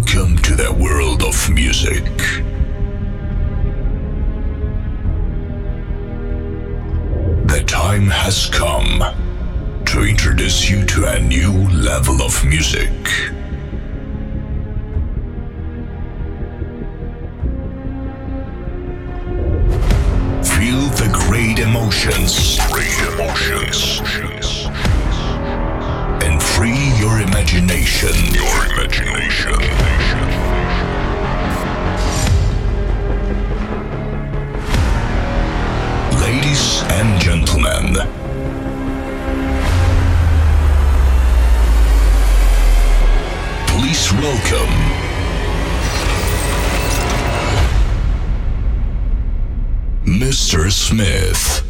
Welcome to the world of music. The time has come to introduce you to a new level of music. Feel the great emotions. Great emotions. And free your imagination. Your imagination. Smith.